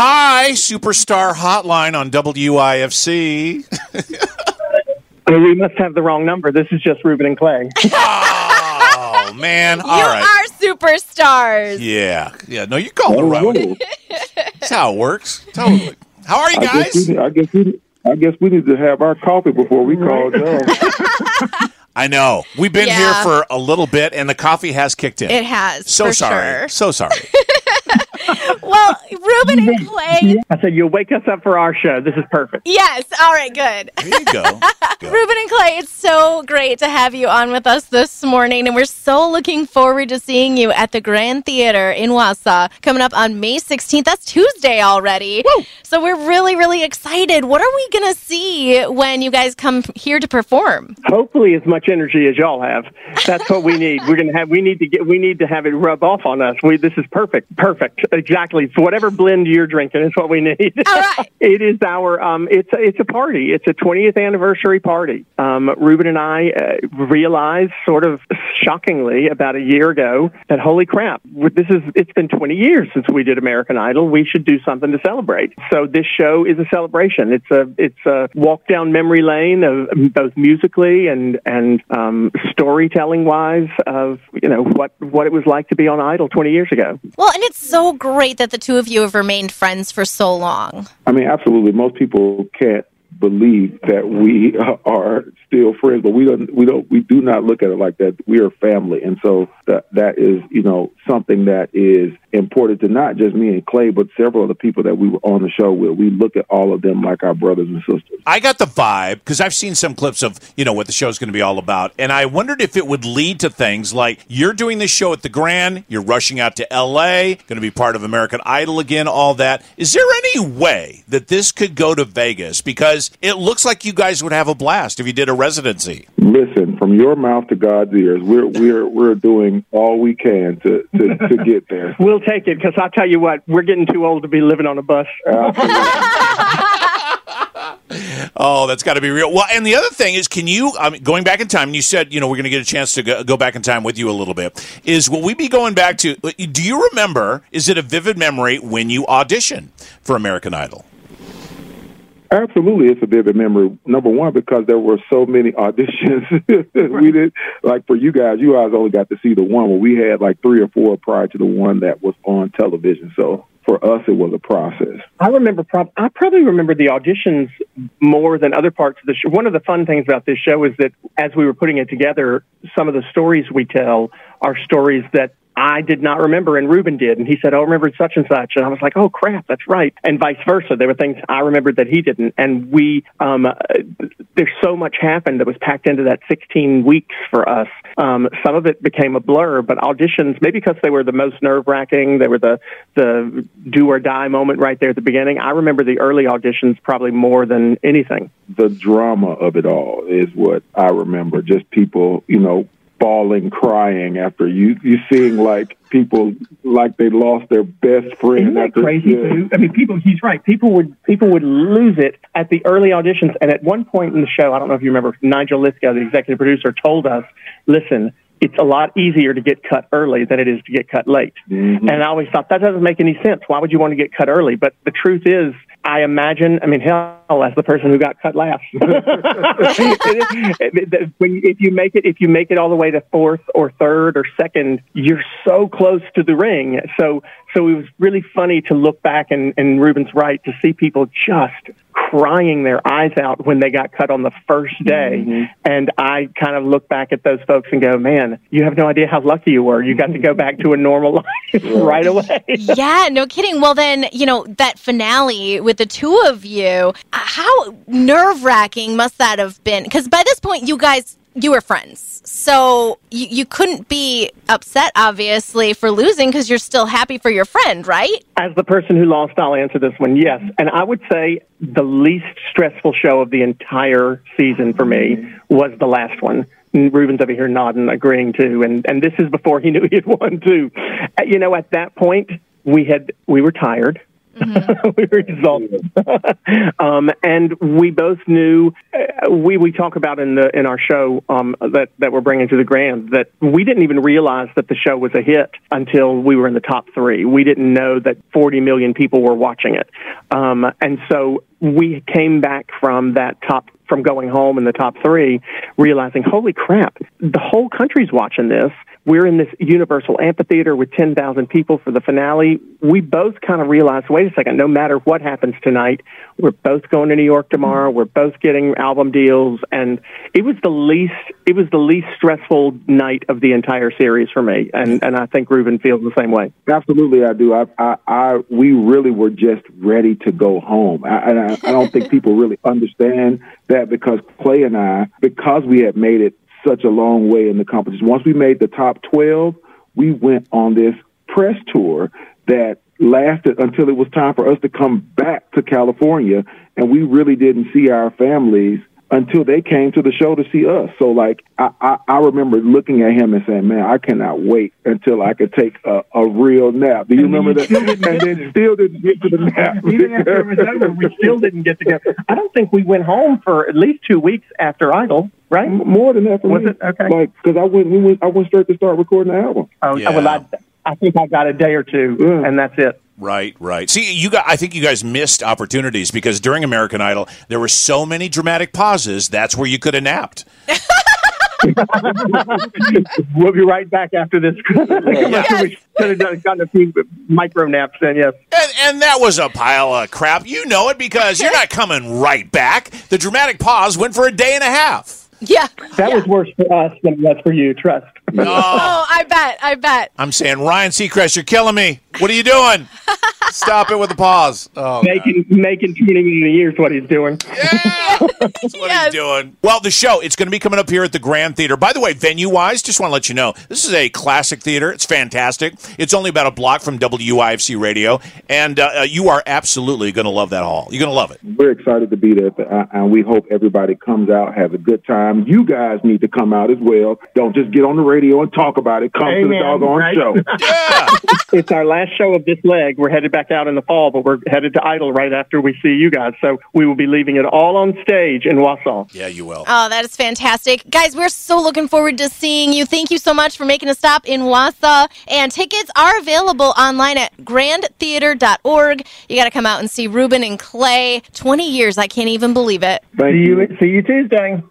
Hi, Superstar Hotline on WIFC. We must have the wrong number. This is just Ruben and Clay. oh man! All you right. are superstars. Yeah, yeah. No, you called the right one. That's how it works. Totally. How are you I guess, guys? we, I guess we, I guess we need to have our coffee before we call Joe. I know we've been Yeah. here for a little bit, and the coffee has kicked in. It has. so for sorry. Sure. So sorry. Well, Ruben and Clay. I said, you'll wake us up for our show. This is perfect. Yes. All right. Good. There you go. Go. Ruben and Clay, it's so great to have you on with us this morning, and we're so looking forward to seeing you at the Grand Theater in Wausau coming up on May 16th. That's Tuesday already. So we're really, really excited. What are we going to see when you guys come here to perform? Hopefully, as much energy as y'all have. That's what we need. We're gonna have. We need to get. We need to have it rub off on us. We. This is perfect. Perfect. Exactly. So whatever blend you're drinking is what we need. All right. It is our. Um. It's a, it's a party. It's a 20th anniversary party. Um. Ruben and I uh, realized, sort of shockingly, about a year ago, that holy crap, this is. It's been 20 years since we did American Idol. We should do something to celebrate. So this show is a celebration. It's a. It's a walk down memory lane of both musically and and um, storytelling wise of you know what what it was like to be on Idol 20 years ago. Well, and it's so great that the two of you have remained friends for so long. I mean, absolutely. Most people can't believe that we are still friends, but we don't. We don't. We do not look at it like that. We are family, and so that that is you know something that is important to not just me and Clay, but several of the people that we were on the show with. We look at all of them like our brothers and sisters. I got the vibe because I've seen some clips of you know what the show's going to be all about, and I wondered if it would lead to things like you're doing this show at the Grand, you're rushing out to L.A., going to be part of American Idol again, all that. Is there any way that this could go to Vegas? Because it looks like you guys would have a blast if you did a residency. Listen, from your mouth to God's ears, we're we're we're doing all we can to to, to get there. We'll take it because I tell you what, we're getting too old to be living on a bus. Oh, that's got to be real. Well, and the other thing is, can you, I mean, going back in time, and you said, you know, we're going to get a chance to go, go back in time with you a little bit, is will we be going back to, uh, do you remember, is it a vivid memory when you auditioned for American Idol? Absolutely, it's a vivid memory. Number one, because there were so many auditions. we did like for you guys. You guys only got to see the one. Well, we had like three or four prior to the one that was on television. So for us, it was a process. I remember. Prob- I probably remember the auditions more than other parts of the show. One of the fun things about this show is that as we were putting it together, some of the stories we tell are stories that I did not remember and Ruben did. And he said, Oh, I remembered such and such. And I was like, Oh crap, that's right. And vice versa. There were things I remembered that he didn't. And we, um, uh, there's so much happened that was packed into that 16 weeks for us. Um, some of it became a blur, but auditions, maybe because they were the most nerve wracking, they were the, the do or die moment right there at the beginning. I remember the early auditions probably more than anything. The drama of it all is what I remember. Just people, you know, bawling, crying after you you seeing like people like they lost their best friend. Isn't that crazy? I mean, people. He's right. People would people would lose it at the early auditions, and at one point in the show, I don't know if you remember, Nigel Lythgoe, the executive producer, told us, "Listen." It's a lot easier to get cut early than it is to get cut late. Mhm. And I always thought that doesn't make any sense. Why would you want to get cut early? But the truth is, I imagine, I mean, hell, as the person who got cut last. if you make it, if you make it all the way to fourth or third or second, you're so close to the ring. So, so it was really funny to look back and, and Ruben's right to see people just crying their eyes out when they got cut on the first day. Mm-hmm. And I kind of look back at those folks and go, man, you have no idea how lucky you were. You got to go back to a normal life right away. yeah, no kidding. Well, then, you know, that finale with the two of you, how nerve wracking must that have been? Because by this point, you guys, you were friends. So you, you couldn't be upset, obviously, for losing because you're still happy for your friend, right? As the person who lost, I'll answer this one. Yes. And I would say the least stressful show of the entire season for me was the last one. Ruben's over here nodding, agreeing too. And, and this is before he knew he had won too. Uh, You know, at that point, we had, we were tired. Mm-hmm. we were exhausted. um, and we both knew uh, we we talk about in the in our show um, that that we're bringing to the Grand that we didn't even realize that the show was a hit until we were in the top three. We didn't know that 40 million people were watching it, um, and so we came back from that top from going home in the top three, realizing, holy crap, the whole country's watching this. We're in this Universal Amphitheater with 10,000 people for the finale. We both kind of realized, wait a second, no matter what happens tonight, we're both going to New York tomorrow. We're both getting album deals. And it was the least, it was the least stressful night of the entire series for me. And, and I think Ruben feels the same way. Absolutely, I do. I, I, I we really were just ready to go home. I, and I, I don't think people really understand that because Clay and I, because we had made it such a long way in the competition. Once we made the top 12, we went on this press tour that lasted until it was time for us to come back to California. And we really didn't see our families until they came to the show to see us. So like I, I, I remember looking at him and saying, "Man, I cannot wait until I could take a, a real nap." Do you And remember that? and then still didn't get to the nap. Even after it was over, we still didn't get together. I don't think we went home for at least two weeks after Idol, right? More than that for Was me. it? Okay. Like, because I went, we went, I went straight to start recording the album. Oh, Yeah. well, I, I think I got a day or two, Yeah. and that's it. Right, right. See, you got. I think you guys missed opportunities because during American Idol there were so many dramatic pauses. That's where you could have napped. We'll be right back after this. we should have gotten a few micro naps then, yes. And, and that was a pile of crap. You know it because you're not coming right back. The dramatic pause went for a day and a half. Yeah. That was worse for us than it was for you, trust. Oh, Oh, I bet. I bet. I'm saying, Ryan Seacrest, you're killing me. What are you doing? Stop it with the pause. Oh, making making 20 million a year is what he's doing. Yeah, that's what Yes. he's doing. Well, the show it's going to be coming up here at the Grand Theater. By the way, venue wise, just want to let you know this is a classic theater. It's fantastic. It's only about a block from WIFC Radio, and uh, uh, you are absolutely going to love that hall. You're going to love it. We're excited to be there, uh, and we hope everybody comes out, has a good time. You guys need to come out as well. Don't just get on the radio and talk about it. Come to the Amen, doggone right? show. Yeah. It's our last show of this leg. We're headed back out in the fall, but we're headed to Idol right after we see you guys. So we will be leaving it all on stage in Wausau. yeah, you will. Oh, that is fantastic. Guys, we're so looking forward to seeing you. Thank you so much for making a stop in Wausau. And tickets are available online at grandtheater.org. You got to come out and see Ruben and Clay. 20 years. I can't even believe it. See you. you, see you Tuesday.